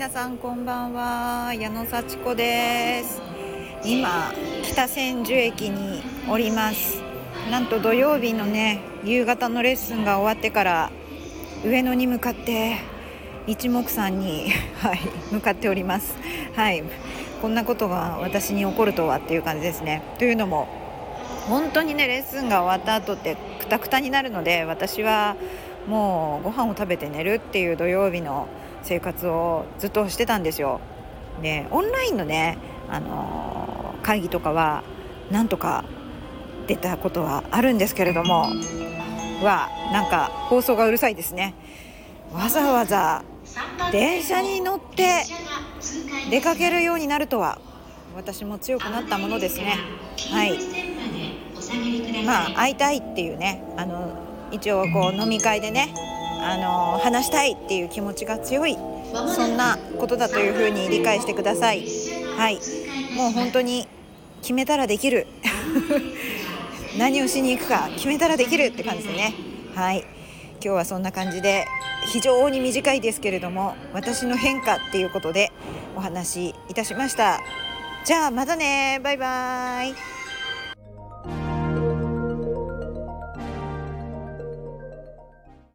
皆さんこんばんは。矢野幸子です。今北千住駅におります。なんと土曜日のね夕方のレッスンが終わってから上野に向かって一目散に、はい、向かっております。はい。こんなことが私に起こるとはっていう感じですね。というのも本当にねレッスンが終わった後ってくたくたになるので私はもうご飯を食べて寝るっていう土曜日の生活をずっとしてたんですよ。でオンラインのね、あのー、会議とかはなんとか出たことはあるんですけれどもはなんか放送がうるさいですね。わざわざ電車に乗って出かけるようになるとは私も強くなったものですね。はいまあ会いたいっていうねあの一応こう飲み会でねあの話したいっていう気持ちが強いそんなことだというふうに理解してください。はい。もう本当に決めたらできる。何をしに行くか決めたらできるって感じでね。はい。今日はそんな感じで非常に短いですけれども私の変化っていうことでお話しいたしました。じゃあまたね。バイバーイ。